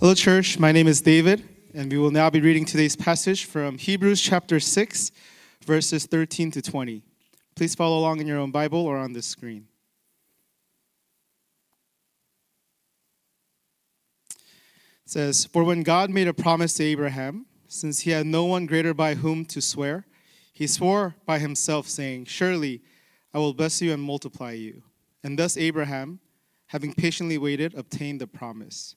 Hello, church. My name is David, and we will now be reading today's passage from Hebrews chapter 6, verses 13 to 20. Please follow along in your own Bible or on the screen. It says, For when God made a promise to Abraham, since he had no one greater by whom to swear, he swore by himself, saying, Surely I will bless you and multiply you. And thus Abraham, having patiently waited, obtained the promise.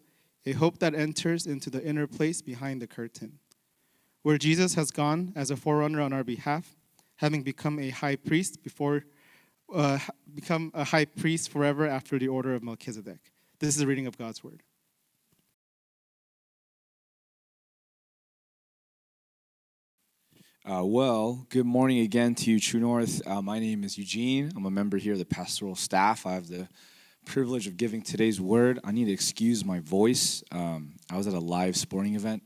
a hope that enters into the inner place behind the curtain, where Jesus has gone as a forerunner on our behalf, having become a high priest before uh, become a high priest forever after the order of Melchizedek. This is a reading of God's word. Uh, well, good morning again to you, True North. Uh, my name is Eugene. I'm a member here of the pastoral staff. I have the privilege of giving today's word. I need to excuse my voice. Um, I was at a live sporting event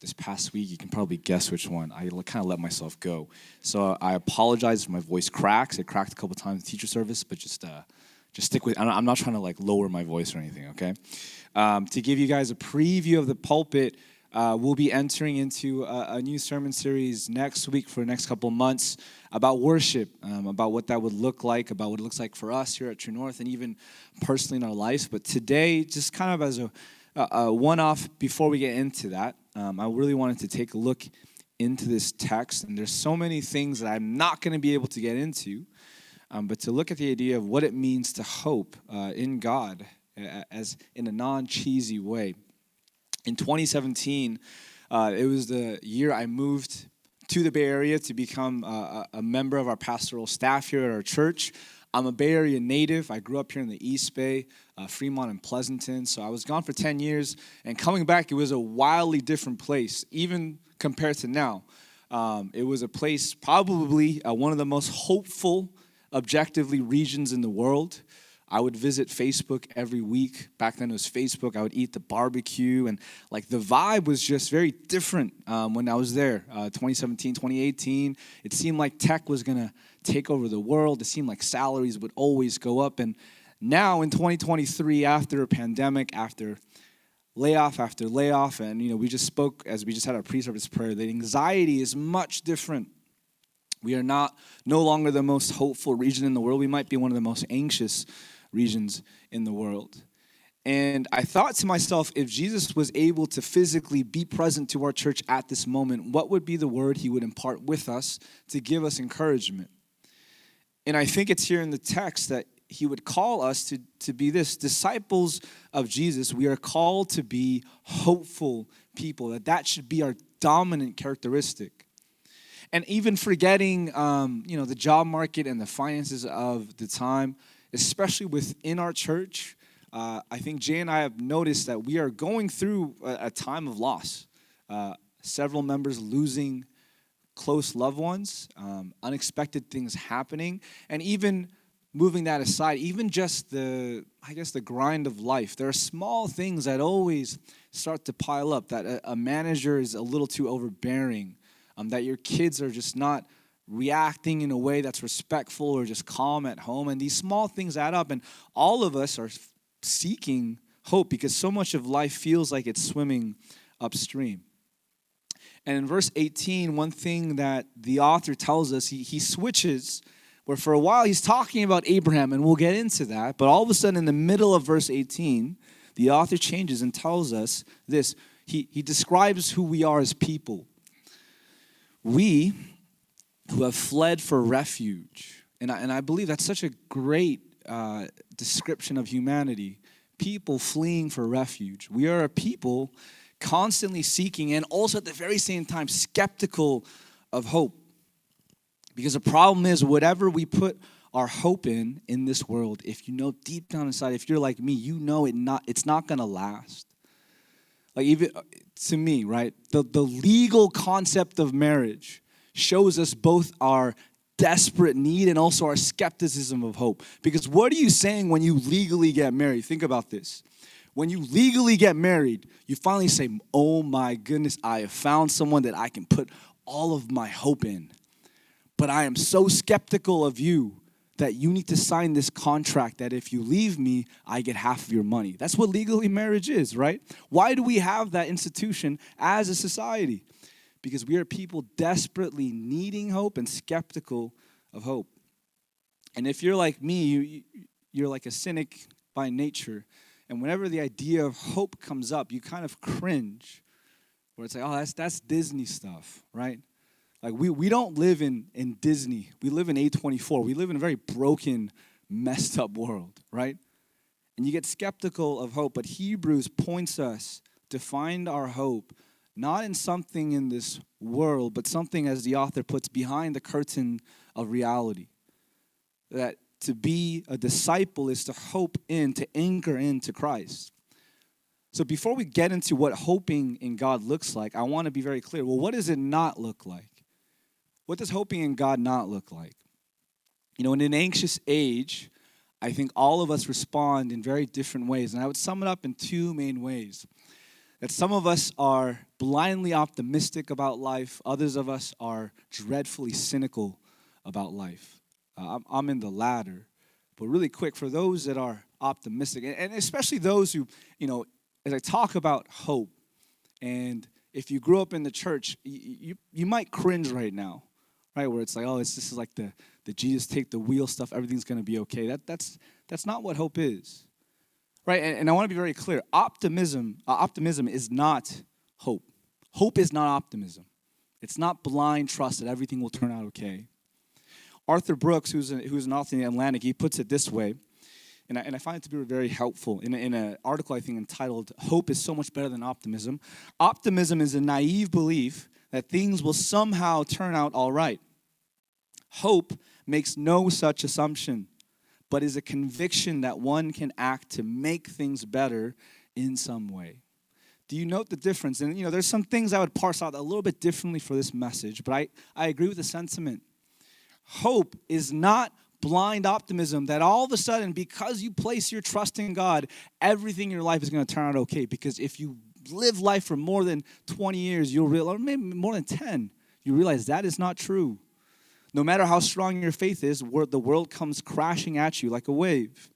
this past week. You can probably guess which one. I kind of let myself go. So I apologize if my voice cracks. It cracked a couple times in teacher service, but just uh, just stick with. I'm not trying to like lower my voice or anything. Okay. Um, to give you guys a preview of the pulpit. Uh, we'll be entering into a, a, new sermon series next week for the next couple months about worship, um, about what that would look like, about what it looks like for us here at True North, and even personally in our lives. But today, just kind of as a, a one off before we get into that, um, I really wanted to take a look into this text. And there's so many things that I'm not going to be able to get into, um, but to look at the idea of what it means to hope uh, in God as in a non cheesy way in 2017, uh, it was the year I moved to the Bay Area to become a, a member of our pastoral staff here at our church. I'm a Bay Area native. I grew up here in the East Bay, uh, Fremont and Pleasanton. So I was gone for 10 years, and coming back, it was a wildly different place, even compared to now. Um, it was a place, probably uh, one of the most hopeful, objectively, regions in the world. I would visit Facebook every week. Back then it was Facebook. I would eat the barbecue. And like the vibe was just very different um, when I was there. Uh, 2017, 2018, it seemed like tech was going to take over the world. It seemed like salaries would always go up. And now in 2023, after a pandemic, after layoff after layoff, and you know, we just spoke as we just had our pre-service prayer, the anxiety is much different. We are not no longer the most hopeful region in the world. We might be one of the most anxious regions in the world. And I thought to myself, if Jesus was able to physically be present to our church at this moment, what would be the word he would impart with us to give us encouragement? And I think it's here in the text that he would call us to, to be this disciples of Jesus. We are called to be hopeful people, that that should be our dominant characteristic. And even forgetting, um, you know, the job market and the finances of the time, especially within our church, uh, I think Jay and I have noticed that we are going through a, a time of loss. Uh, several members losing close loved ones, um, unexpected things happening, and even moving that aside, even just the, I guess, the grind of life. There are small things that always start to pile up. That a, a manager is a little too overbearing. Um, that your kids are just not reacting in a way that's respectful or just calm at home. And these small things add up. And all of us are seeking hope because so much of life feels like it's swimming upstream. And in verse 18, one thing that the author tells us, he, he switches where for a while he's talking about Abraham, and we'll get into that. But all of a sudden, in the middle of verse 18, the author changes and tells us this. He, he describes who we are as people. We who have fled for refuge. And I, and I believe that's such a great uh, description of humanity people fleeing for refuge. We are a people constantly seeking and also at the very same time skeptical of hope. Because the problem is, whatever we put our hope in in this world, if you know deep down inside, if you're like me, you know it not, it's not going to last. like even uh, to me, right? The, the legal concept of marriage shows us both our desperate need and also our skepticism of hope. Because what are you saying when you legally get married? Think about this. When you legally get married, you finally say, Oh my goodness, I have found someone that I can put all of my hope in. But I am so skeptical of you that you need to sign this contract that if you leave me, I get half of your money. That's what legally marriage is, right? Why do we have that institution as a society? Because we are people desperately needing hope and skeptical of hope. And if you're like me, you, you're like a cynic by nature. And whenever the idea of hope comes up, you kind of cringe. Where it's like, oh, that's, that's Disney stuff, right? Like we, we don't live in, in Disney. We live in A24. We live in a very broken, messed up world, right? And you get skeptical of hope, but Hebrews points us to find our hope not in something in this world, but something, as the author puts, behind the curtain of reality. That to be a disciple is to hope in, to anchor into Christ. So before we get into what hoping in God looks like, I want to be very clear. Well, what does it not look like? What does hoping in God not look like? You know, in an anxious age, I think all of us respond in very different ways. And I would sum it up in two main ways. That some of us are blindly optimistic about life, others of us are dreadfully cynical about life. Uh, I'm, I'm in the latter. But really quick, for those that are optimistic, and especially those who, you know, as I talk about hope, and if you grew up in the church, you, you, you might cringe right now right? Where it's like, oh, it's, this is like the, the Jesus take the wheel stuff, everything's to be okay. That, that's, that's not what hope is, right? And, and I want to be very clear optimism, uh, optimism is not hope. Hope is not optimism. It's not blind trust that everything will turn out okay. Arthur Brooks, who's, a, who's an author in the Atlantic, he puts it this way, and I, and I find it to be very helpful in, in an article, I think, entitled Hope is So Much Better Than Optimism. Optimism is a naive belief that things will somehow turn out all right. Hope makes no such assumption, but is a conviction that one can act to make things better in some way. Do you note the difference? And you know, there's some things I would parse out a little bit differently for this message, but I, I agree with the sentiment. Hope is not blind optimism that all of a sudden, because you place your trust in God, everything in your life is going to turn out okay. Because if you live life for more than 20 years, you'll realize, or maybe more than 10, you realize that is not true. No matter how strong your faith is, the world comes crashing at you like a wave.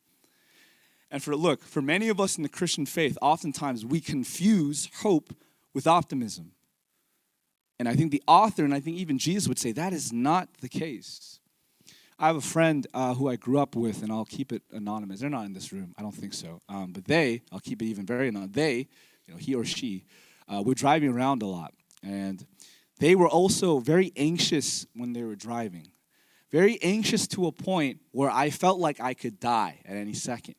And for look, for many of us in the Christian faith, oftentimes we confuse hope with optimism. And I think the author, and I think even Jesus would say that is not the case. I have a friend uh, who I grew up with, and I'll keep it anonymous. They're not in this room, I don't think so. Um, but they, I'll keep it even very anonymous. They, you know, he or she, uh, were driving around a lot. And they were also very anxious when they were driving. Very anxious to a point where I felt like I could die at any second.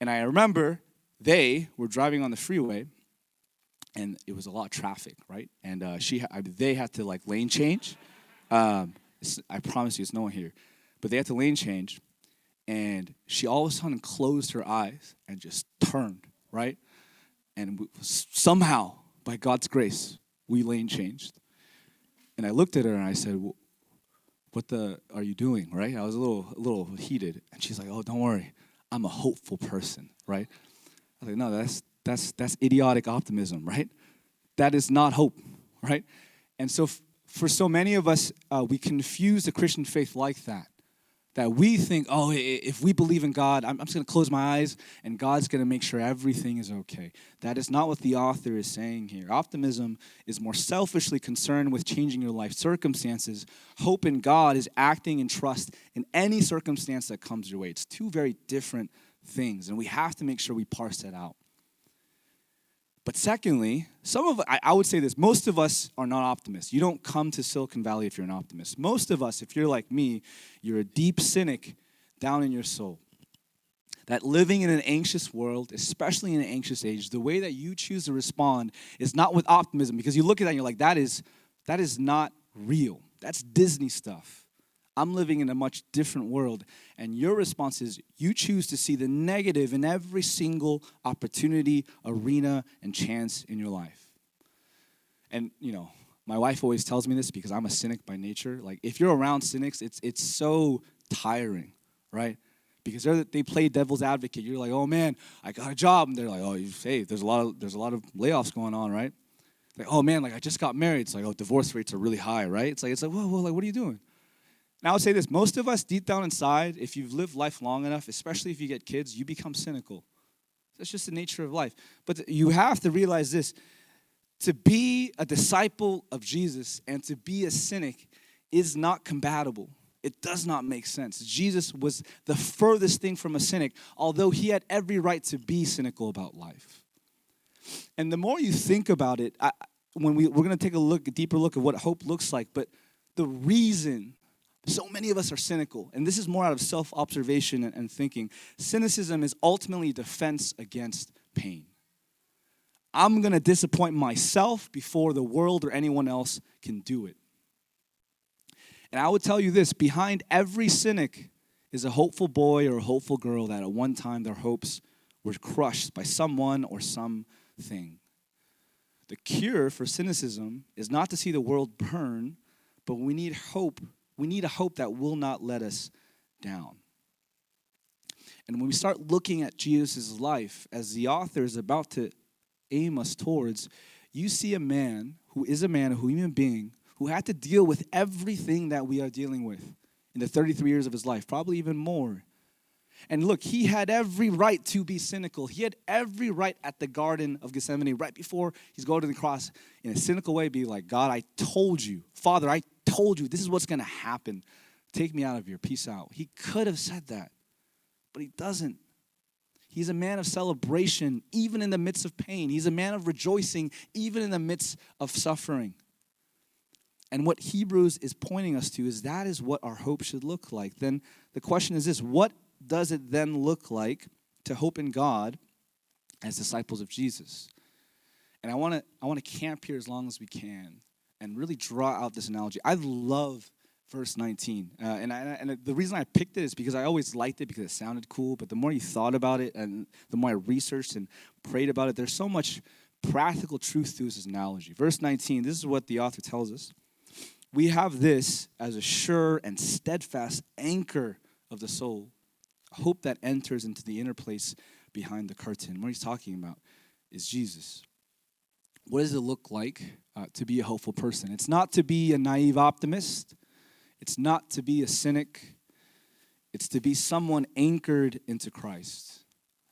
And I remember they were driving on the freeway and it was a lot of traffic, right? And uh, she, they had to like lane change. Um, I promise you, it's no one here, but they had to lane change, and she all of a sudden closed her eyes and just turned, right? And somehow, by God's grace, we lane changed. And I looked at her and I said, "What the are you doing?" Right? I was a little a little heated, and she's like, "Oh, don't worry, I'm a hopeful person." Right? I was like, "No, that's that's that's idiotic optimism, right? That is not hope, right?" And so, f- for so many of us, uh, we confuse the Christian faith like that that we think, oh, if we believe in God, I'm, just going to close my eyes and God's going to make sure everything is okay. That is not what the author is saying here. Optimism is more selfishly concerned with changing your life circumstances. Hope in God is acting in trust in any circumstance that comes your way. It's two very different things, and we have to make sure we parse that out. But secondly, some of I, I would say this, most of us are not optimists. You don't come to Silicon Valley if you're an optimist. Most of us, if you're like me, you're a deep cynic down in your soul. That living in an anxious world, especially in an anxious age, the way that you choose to respond is not with optimism because you look at that and you're like, that is, that is not real. That's Disney stuff. I'm living in a much different world. And your response is you choose to see the negative in every single opportunity, arena, and chance in your life. And, you know, my wife always tells me this because I'm a cynic by nature. Like, if you're around cynics, it's, it's so tiring, right? Because they play devil's advocate. You're like, oh man, I got a job. And they're like, oh, hey, there's a lot of, there's a lot of layoffs going on, right? Like, oh man, like I just got married. It's like, oh, divorce rates are really high, right? It's like, it's like, whoa, whoa, like, what are you doing? And I would say this most of us, deep down inside, if you've lived life long enough, especially if you get kids, you become cynical. That's just the nature of life. But you have to realize this to be a disciple of Jesus and to be a cynic is not compatible. It does not make sense. Jesus was the furthest thing from a cynic, although he had every right to be cynical about life. And the more you think about it, I, when we, we're going to take a look, a deeper look at what hope looks like, but the reason so many of us are cynical, and this is more out of self observation and, and thinking. Cynicism is ultimately defense against pain. I'm going to disappoint myself before the world or anyone else can do it. And I would tell you this behind every cynic is a hopeful boy or a hopeful girl that at one time their hopes were crushed by someone or something. The cure for cynicism is not to see the world burn, but we need hope. We need a hope that will not let us down. And when we start looking at Jesus' life, as the author is about to aim us towards, you see a man who is a man, a human being, who had to deal with everything that we are dealing with in the 33 years of his life, probably even more. And look, he had every right to be cynical. He had every right at the Garden of Gethsemane, right before he's going to the cross, in a cynical way, be like, God, I told you, Father, I told you this is what's going to happen. Take me out of here. Peace out. He could have said that, but he doesn't. He's a man of celebration, even in the midst of pain. He's a man of rejoicing, even in the midst of suffering. And what Hebrews is pointing us to is that is what our hope should look like. Then the question is this what does it then look like to hope in God as disciples of Jesus? And I want to I want to camp here as long as we can and really draw out this analogy. I love verse 19. Uh, and, I, and the reason I picked it is because I always liked it because it sounded cool. But the more you thought about it and the more I researched and prayed about it, there's so much practical truth to this analogy. Verse 19, this is what the author tells us. We have this as a sure and steadfast anchor of the soul, hope that enters into the inner place behind the curtain. What he's talking about is Jesus. What does it look like uh, to be a hopeful person? It's not to be a naive optimist. It's not to be a cynic, it's to be someone anchored into Christ,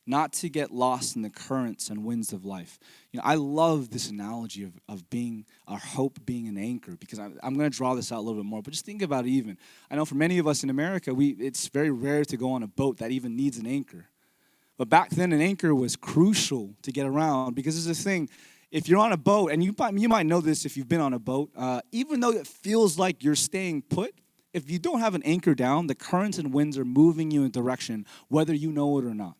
not to get lost in the currents and winds of life. You know, I love this analogy of, of being our hope being an anchor because I, I'm going to draw this out a little bit more, but just think about it even. I know for many of us in America, we, it's very rare to go on a boat that even needs an anchor. But back then, an anchor was crucial to get around because it's a thing if you're on a boat, and you might, you might know this if you've been on a boat, uh, even though it feels like you're staying put, if you don't have an anchor down, the currents and winds are moving you in direction, whether you know it or not.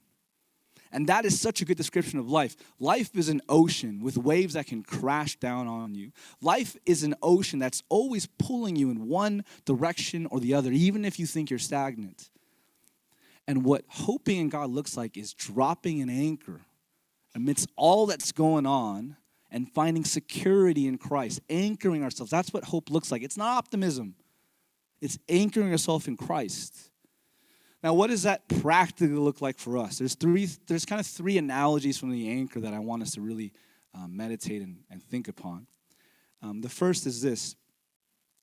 And that is such a good description of life. Life is an ocean with waves that can crash down on you. Life is an ocean that's always pulling you in one direction or the other, even if you think you're stagnant. And what hoping in God looks like is dropping an anchor amidst all that's going on and finding security in Christ, anchoring ourselves. That's what hope looks like. It's not optimism, it's anchoring yourself in Christ. Now, what does that practically look like for us? There's three. There's kind of three analogies from the anchor that I want us to really um, meditate and, and, think upon. Um, the first is this: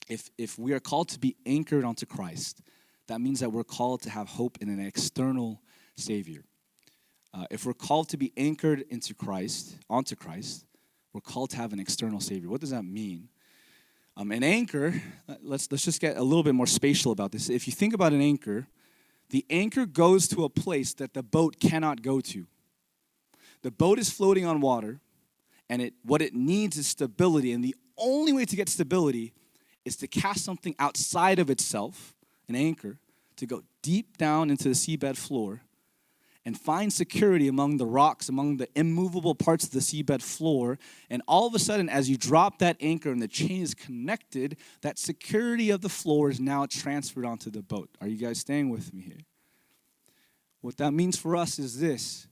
if if we are called to be anchored onto Christ, that means that we're called to have hope in an external Savior. Uh, if we're called to be anchored into Christ, onto Christ, we're called to have an external Savior. What does that mean? Um, an anchor, let's, let's just get a little bit more spatial about this. If you think about an anchor, the anchor goes to a place that the boat cannot go to. The boat is floating on water, and it, what it needs is stability. And the only way to get stability is to cast something outside of itself, an anchor, to go deep down into the seabed floor and find security among the rocks, among the immovable parts of the seabed floor. And all of a sudden, as you drop that anchor and the chain is connected, that security of the floor is now transferred onto the boat. Are you guys staying with me here? What that means for us is this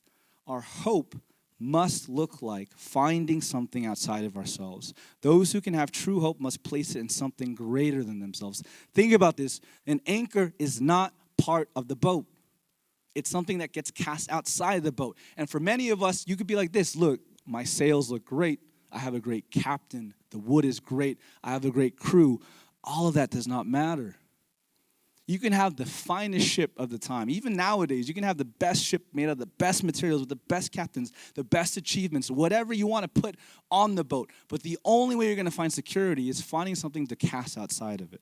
our hope must look like finding something outside of ourselves. Those who can have true hope must place it in something greater than themselves. Think about this an anchor is not part of the boat. It's something that gets cast outside of the boat. And for many of us, you could be like this look, my sails look great. I have a great captain. The wood is great. I have a great crew. All of that does not matter. You can have the finest ship of the time. Even nowadays, you can have the best ship made out of the best materials with the best captains, the best achievements, whatever you want to put on the boat. But the only way you're going to find security is finding something to cast outside of it.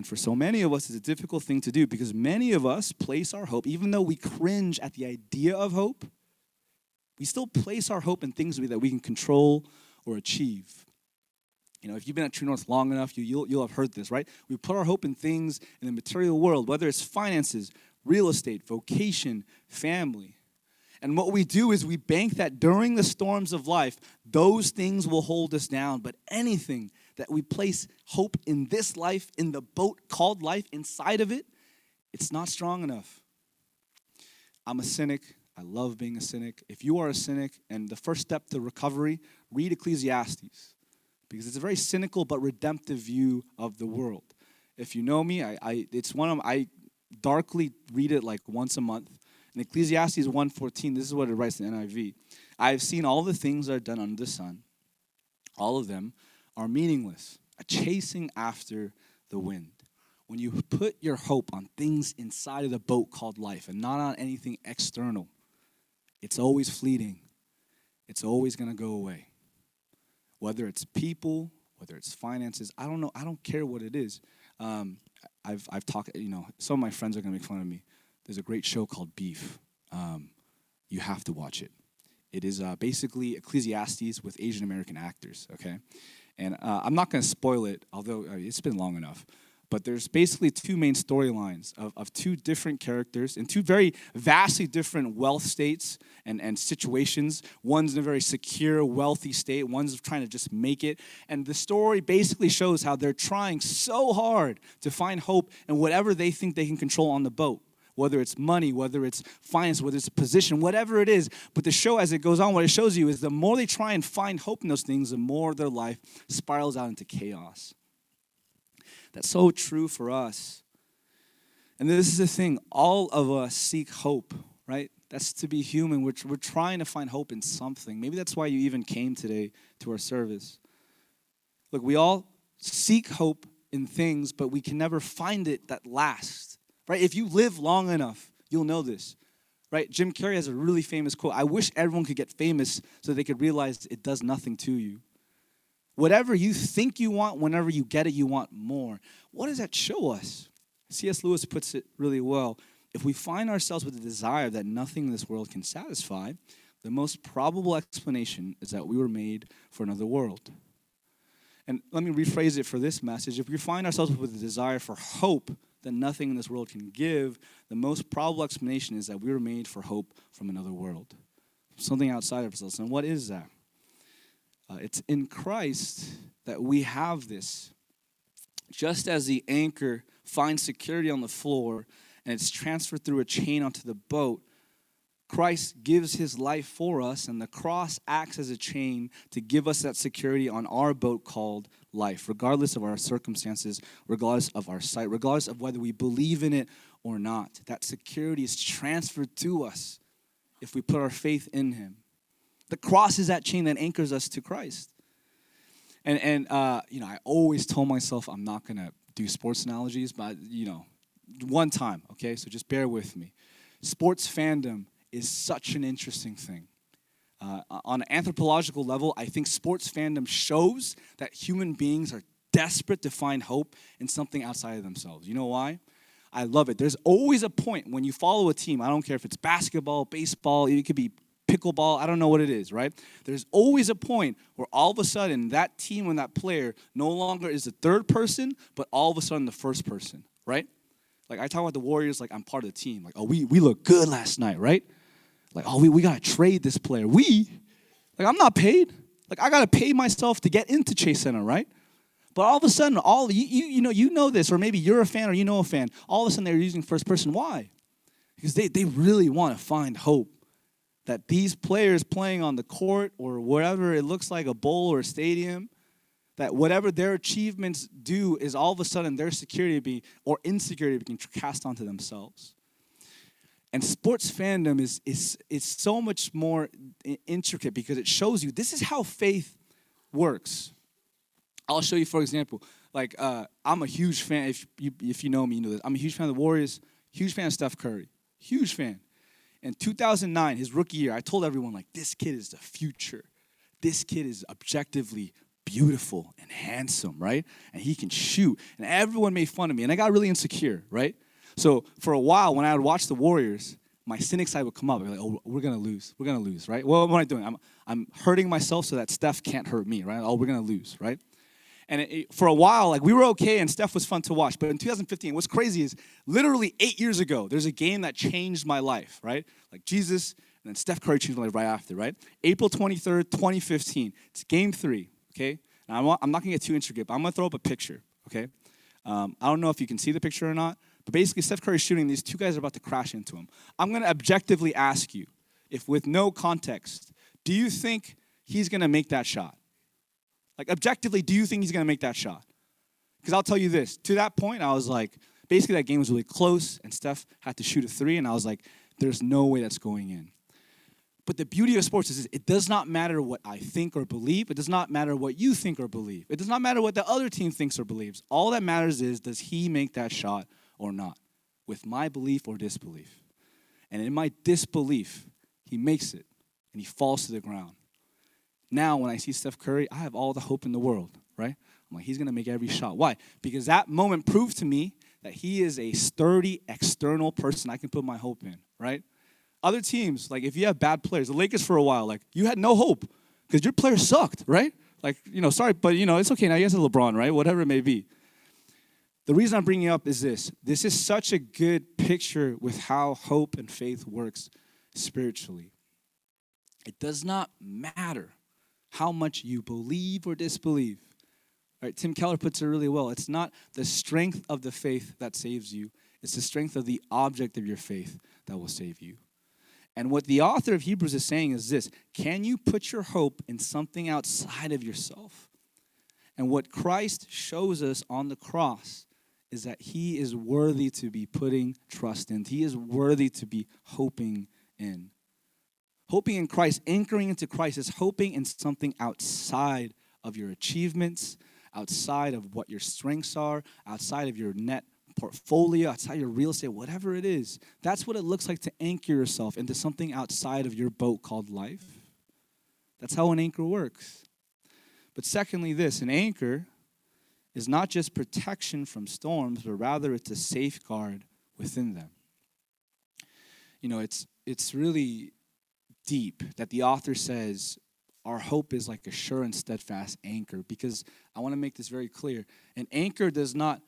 And for so many of us, it's a difficult thing to do because many of us place our hope, even though we cringe at the idea of hope, we still place our hope in things that we can control or achieve. You know, if you've been at True North long enough, you, you'll, you'll have heard this, right? We put our hope in things in the material world, whether it's finances, real estate, vocation, family. And what we do is we bank that during the storms of life, those things will hold us down. But anything that we place hope in this life, in the boat called life, inside of it, it's not strong enough. I'm a cynic. I love being a cynic. If you are a cynic and the first step to recovery, read Ecclesiastes because it's a very cynical but redemptive view of the world. If you know me, I, I it's one of I darkly read it like once a month. In Ecclesiastes 1:14, this is what it writes in NIV. I have seen all the things that are done under the sun. All of them are meaningless, a chasing after the wind. When you put your hope on things inside of the boat called life and not on anything external, it's always fleeting. It's always going to go away. Whether it's people, whether it's finances, I don't know. I don't care what it is. Um, I've, I've talked, you know, some of my friends are going to make fun of me. There's a great show called Beef. Um, you have to watch it. It is uh, basically Ecclesiastes with Asian American actors, okay? And uh, I'm not going to spoil it, although uh, it's been long enough. But there's basically two main storylines of, of two different characters in two very vastly different wealth states and, and situations. One's in a very secure, wealthy state, one's trying to just make it. And the story basically shows how they're trying so hard to find hope in whatever they think they can control on the boat whether it's money, whether it's finance, whether it's a position, whatever it is. But the show, as it goes on, what it shows you is the more they try and find hope in those things, the more their life spirals out into chaos. That's so true for us. And this is the thing all of us seek hope, right? That's to be human. We're, we're trying to find hope in something. Maybe that's why you even came today to our service. Look, we all seek hope in things, but we can never find it that lasts, right? If you live long enough, you'll know this, right? Jim Carrey has a really famous quote I wish everyone could get famous so they could realize it does nothing to you. Whatever you think you want, whenever you get it, you want more. What does that show us? C.S. Lewis puts it really well. If we find ourselves with a desire that nothing in this world can satisfy, the most probable explanation is that we were made for another world. And let me rephrase it for this message. If we find ourselves with a desire for hope that nothing in this world can give, the most probable explanation is that we were made for hope from another world, something outside of ourselves. And what is that? Uh, it's in Christ that we have this. Just as the anchor finds security on the floor and it's transferred through a chain onto the boat, Christ gives his life for us, and the cross acts as a chain to give us that security on our boat called life, regardless of our circumstances, regardless of our sight, regardless of whether we believe in it or not. That security is transferred to us if we put our faith in him. The cross is that chain that anchors us to Christ. And, and uh, you know, I always told myself I'm not going to do sports analogies, but, you know, one time, okay? So just bear with me. Sports fandom is such an interesting thing. Uh, on an anthropological level, I think sports fandom shows that human beings are desperate to find hope in something outside of themselves. You know why? I love it. There's always a point when you follow a team. I don't care if it's basketball, baseball, it could be pickleball, I don't know what it is, right? There's always a point where all of a sudden that team and that player no longer is the third person, but all of a sudden the first person, right? Like I talk about the Warriors like I'm part of the team. Like, oh, we we look good last night, right? Like, oh, we, we gotta trade this player. We like I'm not paid. Like I gotta pay myself to get into Chase Center, right? But all of a sudden, all you, you, you know you know this, or maybe you're a fan or you know a fan. All of a sudden, they're using first person. Why? Because they, they really want to find hope that these players playing on the court or wherever it looks like a bowl or a stadium, that whatever their achievements do is all of a sudden their security be or insecurity being cast onto themselves. And sports fandom is, is, is so much more intricate because it shows you this is how faith works. I'll show you, for example, like uh, I'm a huge fan. If you, if you know me, you know this. I'm a huge fan of the Warriors, huge fan of Steph Curry, huge fan. In 2009, his rookie year, I told everyone, like, this kid is the future. This kid is objectively beautiful and handsome, right? And he can shoot. And everyone made fun of me. And I got really insecure, right? So for a while, when I would watch the Warriors, my cynic side would come up. Like, oh, we're gonna lose. We're gonna lose, right? Well, what am I doing? I'm, I'm hurting myself so that Steph can't hurt me, right? Oh, we're gonna lose, right? And it, it, for a while, like we were okay, and Steph was fun to watch. But in 2015, what's crazy is literally eight years ago, there's a game that changed my life, right? Like Jesus, and then Steph Curry changed my life right after, right? April 23rd, 2015. It's game three, okay? Now I'm, I'm not gonna get too intricate, but I'm gonna throw up a picture, okay? Um, I don't know if you can see the picture or not, basically, Steph Curry's shooting. These two guys are about to crash into him. I'm going to objectively ask you, if with no context, do you think he's going to make that shot? Like, objectively, do you think he's going to make that shot? Because I'll tell you this to that point, I was like, basically, that game was really close, and Steph had to shoot a three, and I was like, there's no way that's going in. But the beauty of sports is it does not matter what I think or believe. It does not matter what you think or believe. It does not matter what the other team thinks or believes. All that matters is does he make that shot or not, with my belief or disbelief. And in my disbelief, he makes it and he falls to the ground. Now, when I see Steph Curry, I have all the hope in the world, right? I'm like, he's gonna make every shot. Why? Because that moment proved to me that he is a sturdy external person I can put my hope in, right? Other teams, like if you have bad players, the Lakers for a while, like you had no hope because your players sucked, right? Like, you know, sorry, but you know, it's okay. Now you guys have LeBron, right? Whatever it may be. The reason I'm bringing up is this this is such a good picture with how hope and faith works spiritually. It does not matter how much you believe or disbelieve. Right? Tim Keller puts it really well. It's not the strength of the faith that saves you, it's the strength of the object of your faith that will save you. And what the author of Hebrews is saying is this can you put your hope in something outside of yourself? And what Christ shows us on the cross is that he is worthy to be putting trust in. He is worthy to be hoping in. Hoping in Christ, anchoring into Christ, is hoping in something outside of your achievements, outside of what your strengths are, outside of your net portfolio, outside your real estate, whatever it is. That's what it looks like to anchor yourself into something outside of your boat called life. That's how an anchor works. But secondly, this an anchor is not just protection from storms, but rather it's a safeguard within them. You know, it's it's really deep that the author says our hope is like a sure and steadfast anchor because I want to make this very clear. An anchor does not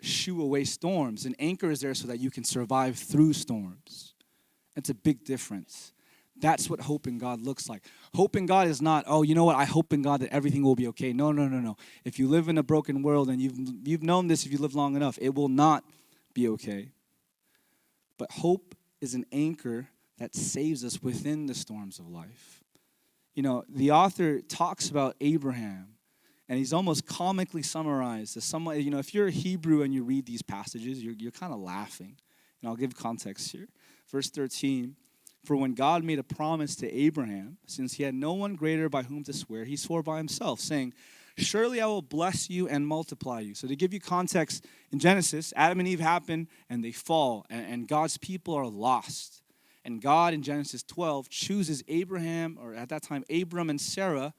shoo away storms. An anchor is there so that you can survive through storms. It's a big difference. That's what hope in God looks like. Hope in God is not, oh, you know what? I hope in God that everything will be okay. No, no, no, no. If you live in a broken world and you've you've known this if you live long enough, it will not be okay. But hope is an anchor that saves us within the storms of life. You know, the author talks about Abraham and he's almost comically summarized as someone, you know, if you're a Hebrew and you read these passages, you're, you're kind of laughing. And I'll give context here. Verse 13 For when God made a promise to Abraham, since he had no one greater by whom to swear, he swore by himself, saying, Surely I will bless you and multiply you. So, to give you context, in Genesis, Adam and Eve happen and they fall, and, and God's people are lost. And God in Genesis 12 chooses Abraham, or at that time, Abram and Sarah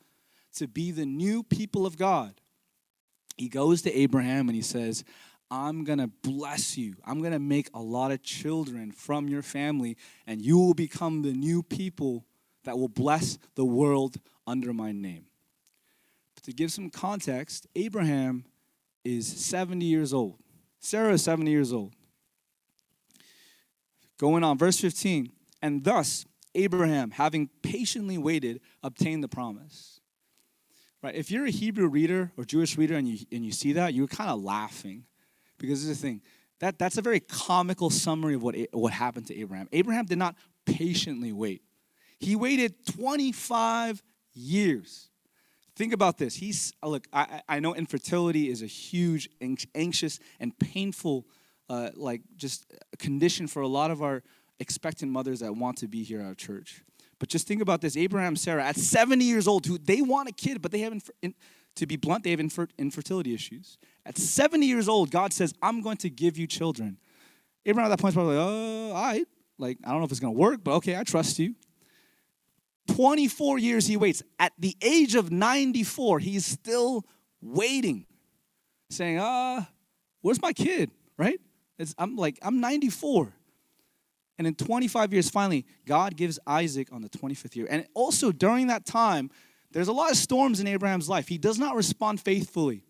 to be the new people of God. He goes to Abraham and he says, I'm going to bless you. I'm going to make a lot of children from your family, and you will become the new people that will bless the world under my name. But to give some context, Abraham is 70 years old. Sarah is 70 years old. Going on, verse 15. And thus, Abraham, having patiently waited, obtained the promise. Right? If you're a Hebrew reader or Jewish reader and you, and you see that, you're kind of laughing. Because this is the thing that, that's a very comical summary of what, what happened to Abraham. Abraham did not patiently wait, he waited 25 years. Think about this. He's, look, I, I know infertility is a huge, anxious, and painful, uh, like, just condition for a lot of our expectant mothers that want to be here at our church. But just think about this Abraham Sarah at 70 years old, who they want a kid, but they have, infer- to be blunt, they have infer- infertility issues. At 70 years old, God says, I'm going to give you children. Abraham at that point is probably like, oh, all right. Like, I don't know if it's going to work, but okay, I trust you. 24 years he waits. At the age of 94, he's still waiting, saying, uh, where's my kid, right? It's, I'm like, I'm 94. And in 25 years, finally, God gives Isaac on the 25th year. And also during that time, there's a lot of storms in Abraham's life. He does not respond faithfully.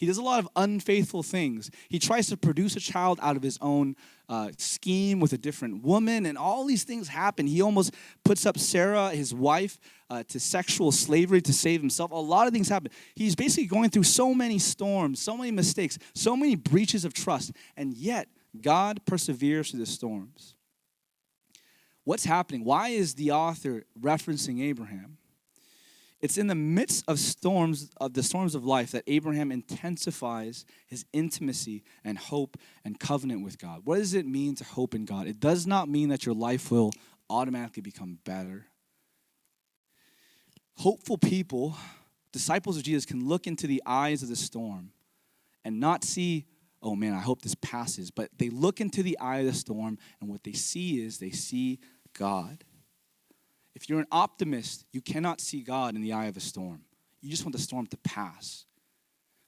He does a lot of unfaithful things. He tries to produce a child out of his own uh, scheme with a different woman, and all these things happen. He almost puts up Sarah, his wife, uh, to sexual slavery to save himself. A lot of things happen. He's basically going through so many storms, so many mistakes, so many breaches of trust, and yet God perseveres through the storms. What's happening? Why is the author referencing Abraham? It's in the midst of storms, of the storms of life, that Abraham intensifies his intimacy and hope and covenant with God. What does it mean to hope in God? It does not mean that your life will automatically become better. Hopeful people, disciples of Jesus, can look into the eyes of the storm and not see, oh man, I hope this passes. But they look into the eye of the storm, and what they see is they see God. If you're an optimist, you cannot see God in the eye of a storm. You just want the storm to pass.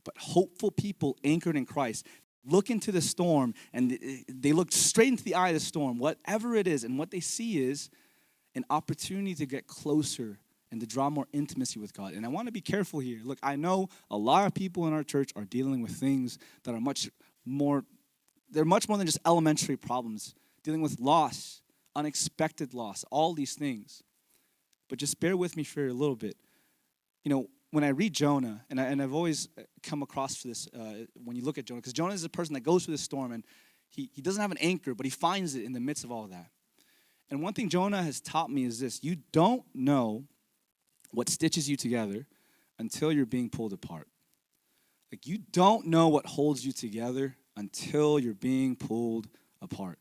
But hopeful people anchored in Christ look into the storm and they look straight into the eye of the storm, whatever it is, and what they see is an opportunity to get closer and to draw more intimacy with God. And I want to be careful here. Look, I know a lot of people in our church are dealing with things that are much more, they're much more than just elementary problems, dealing with loss, unexpected loss, all these things but just bear with me for a little bit. You know, when I read Jonah, and, I, and I've always uh, come across this uh, when you look at Jonah, because Jonah is a person that goes through the storm and he, he doesn't have an anchor, but he finds it in the midst of all of that. And one thing Jonah has taught me is this you don't know what stitches you together until you're being pulled apart. Like, you don't know what holds you together until you're being pulled apart.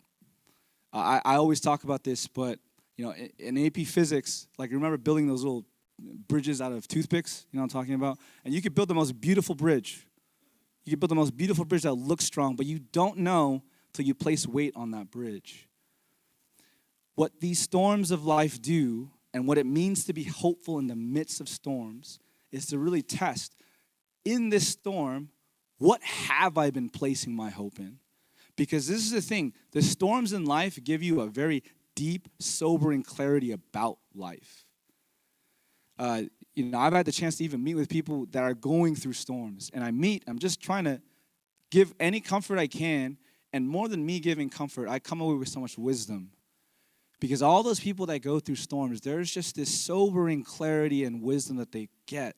I, I always talk about this, but you know, in AP physics, like remember building those little bridges out of toothpicks, you know what I'm talking about? And you could build the most beautiful bridge. You could build the most beautiful bridge that looks strong, but you don't know till you place weight on that bridge. What these storms of life do and what it means to be hopeful in the midst of storms is to really test in this storm, what have I been placing my hope in? Because this is the thing the storms in life give you a very deep, sobering clarity about life. Uh, you know, I've had the chance to even meet with people that are going through storms, and I meet. I'm just trying to give any comfort I can, and more than me giving comfort, I come away with so much wisdom. Because all those people that go through storms, there's just this sobering clarity and wisdom that they get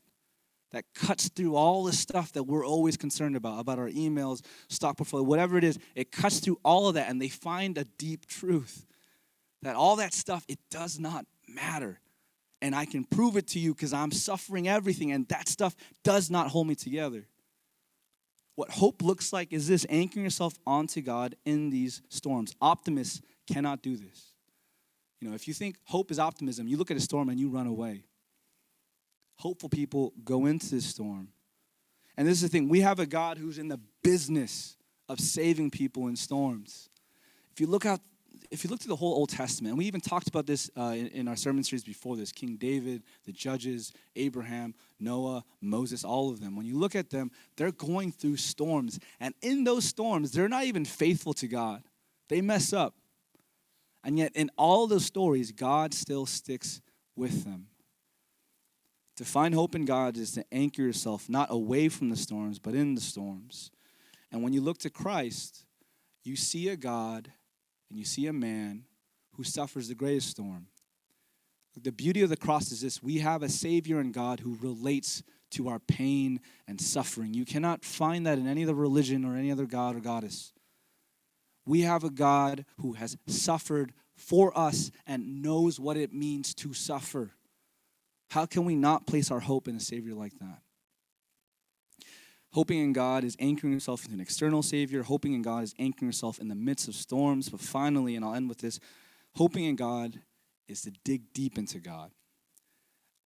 that cuts through all the stuff that we're always concerned about, about our emails, stock portfolio, whatever it is. It cuts through all of that, and they find a deep truth that all that stuff, it does not matter. And I can prove it to you because I'm suffering everything, and that stuff does not hold me together. What hope looks like is this anchoring yourself onto God in these storms. Optimists cannot do this. You know, if you think hope is optimism, you look at a storm and you run away. Hopeful people go into this storm. And this is the thing we have a God who's in the business of saving people in storms. If you look out if you look to the whole Old Testament, and we even talked about this uh, in, in, our sermon series before this King David, the judges, Abraham, Noah, Moses, all of them, when you look at them, they're going through storms. And in those storms, they're not even faithful to God, they mess up. And yet, in all those stories, God still sticks with them. To find hope in God is to anchor yourself not away from the storms, but in the storms. And when you look to Christ, you see a God and you see a man who suffers the greatest storm. The beauty of the cross is this we have a Savior in God who relates to our pain and suffering. You cannot find that in any other religion or any other God or goddess. We have a God who has suffered for us and knows what it means to suffer. How can we not place our hope in a Savior like that? Hoping in God is anchoring yourself in an external Savior. Hoping in God is anchoring yourself in the midst of storms. But finally, and I'll end with this hoping in God is to dig deep into God.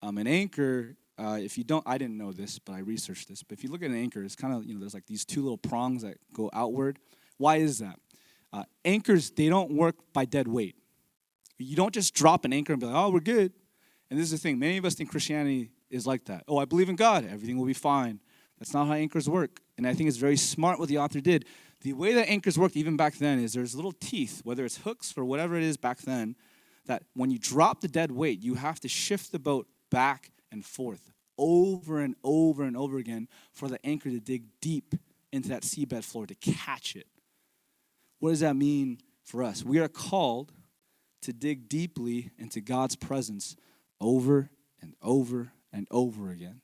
Um, an anchor, uh, if you don't, I didn't know this, but I researched this. But if you look at an anchor, it's kind of, you know, there's like these two little prongs that go outward. Why is that? Uh, anchors, they don't work by dead weight. You don't just drop an anchor and be like, oh, we're good. And this is the thing many of us think Christianity is like that. Oh, I believe in God, everything will be fine. That's not how anchors work. And I think it's very smart what the author did. The way that anchors worked even back then is there's little teeth, whether it's hooks or whatever it is back then, that when you drop the dead weight, you have to shift the boat back and forth over and over and over again for the anchor to dig deep into that seabed floor to catch it. What does that mean for us? We are called to dig deeply into God's presence over and over and over again.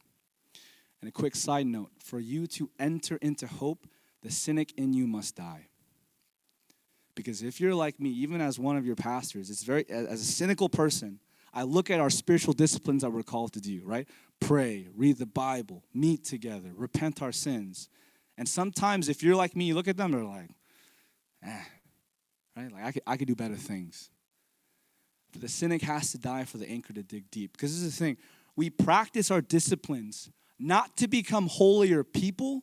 And a quick side note for you to enter into hope, the cynic in you must die. Because if you're like me, even as one of your pastors, it's very, as a cynical person, I look at our spiritual disciplines that we're called to do, right? Pray, read the Bible, meet together, repent our sins. And sometimes, if you're like me, you look at them, and they're like, eh, right? Like, I could, I could do better things. But the cynic has to die for the anchor to dig deep. Because this is the thing we practice our disciplines not to become holier people,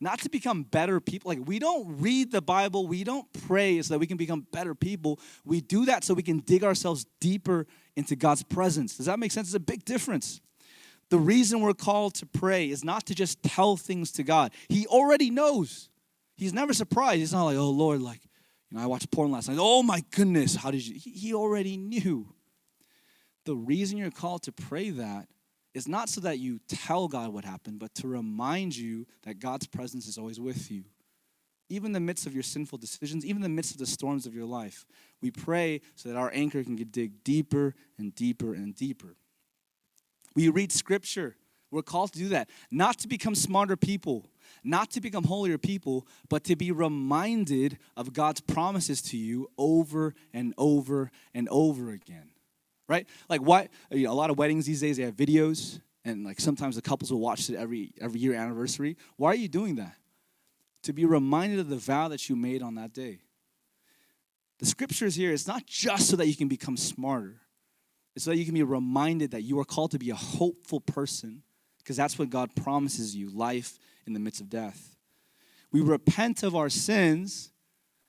not to become better people. Like, we don't read the Bible, we don't pray so that we can become better people. We do that so we can dig ourselves deeper into God's presence. Does that make sense? It's a big difference. The reason we're called to pray is not to just tell things to God, He already knows. He's never surprised. He's not like, oh, Lord, like, you know, I watched porn last night. Oh my goodness, how did you? He, already knew. The reason you're called to pray that is not so that you tell God what happened, but to remind you that God's presence is always with you. Even in the midst of your sinful decisions, even in the midst of the storms of your life, we pray so that our anchor can dig deeper and deeper and deeper. We read scripture. We're called to do that, not to become smarter people, not to become holier people, but to be reminded of God's promises to you over and over and over again. Right? Like what you know, a lot of weddings these days they have videos and like sometimes the couples will watch it every every year anniversary. Why are you doing that? To be reminded of the vow that you made on that day. The scriptures here, it's not just so that you can become smarter. It's so that you can be reminded that you are called to be a hopeful person because that's what God promises you life in the midst of death. We repent of our sins,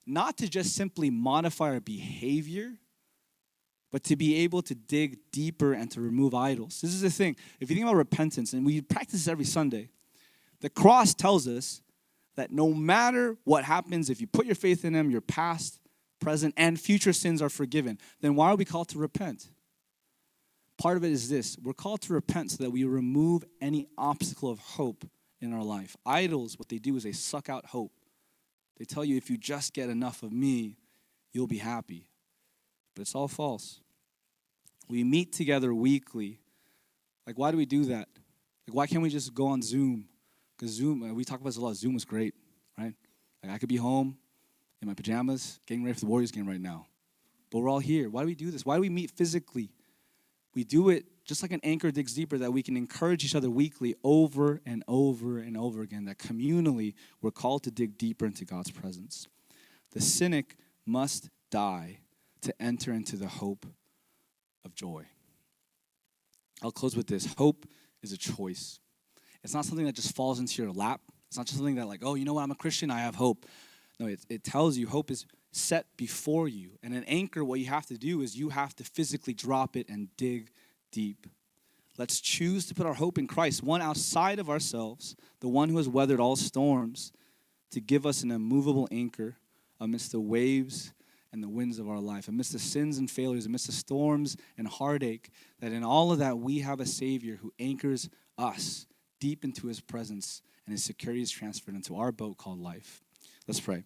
not to just simply modify our behavior, but to be able to dig deeper and to remove idols. This is the thing. If you think about repentance, and we practice this every Sunday, the cross tells us that no matter what happens, if you put your faith in Him, your past, present, and future sins are forgiven. Then why are we called to repent? Part of it is this we're called to repent so that we remove any obstacle of hope in our life. Idols, what they do is they suck out hope. They tell you if you just get enough of me, you'll be happy. But it's all false. We meet together weekly. Like, why do we do that? Like, why can't we just go on Zoom? Because Zoom, uh, we talk about this a lot. Zoom is great, right? Like, I could be home in my pajamas, getting ready for the Warriors game right now. But we're all here. Why do we do this? Why do we meet physically? We do it just like an anchor digs deeper, that we can encourage each other weekly over and over and over again, that communally we're called to dig deeper into God's presence. The cynic must die to enter into the hope of joy. I'll close with this hope is a choice. It's not something that just falls into your lap. It's not just something that, like, oh, you know what, I'm a Christian, I have hope. No, it, it tells you hope is set before you. And an anchor, what you have to do is you have to physically drop it and dig deep. Let's choose to put our hope in Christ, one outside of ourselves, the one who has weathered all storms, to give us an immovable anchor amidst the waves and the winds of our life, amidst the sins and failures, amidst the storms and heartache, that in all of that we have a Savior who anchors us deep into His presence and His security is transferred into our boat called life. Let's pray.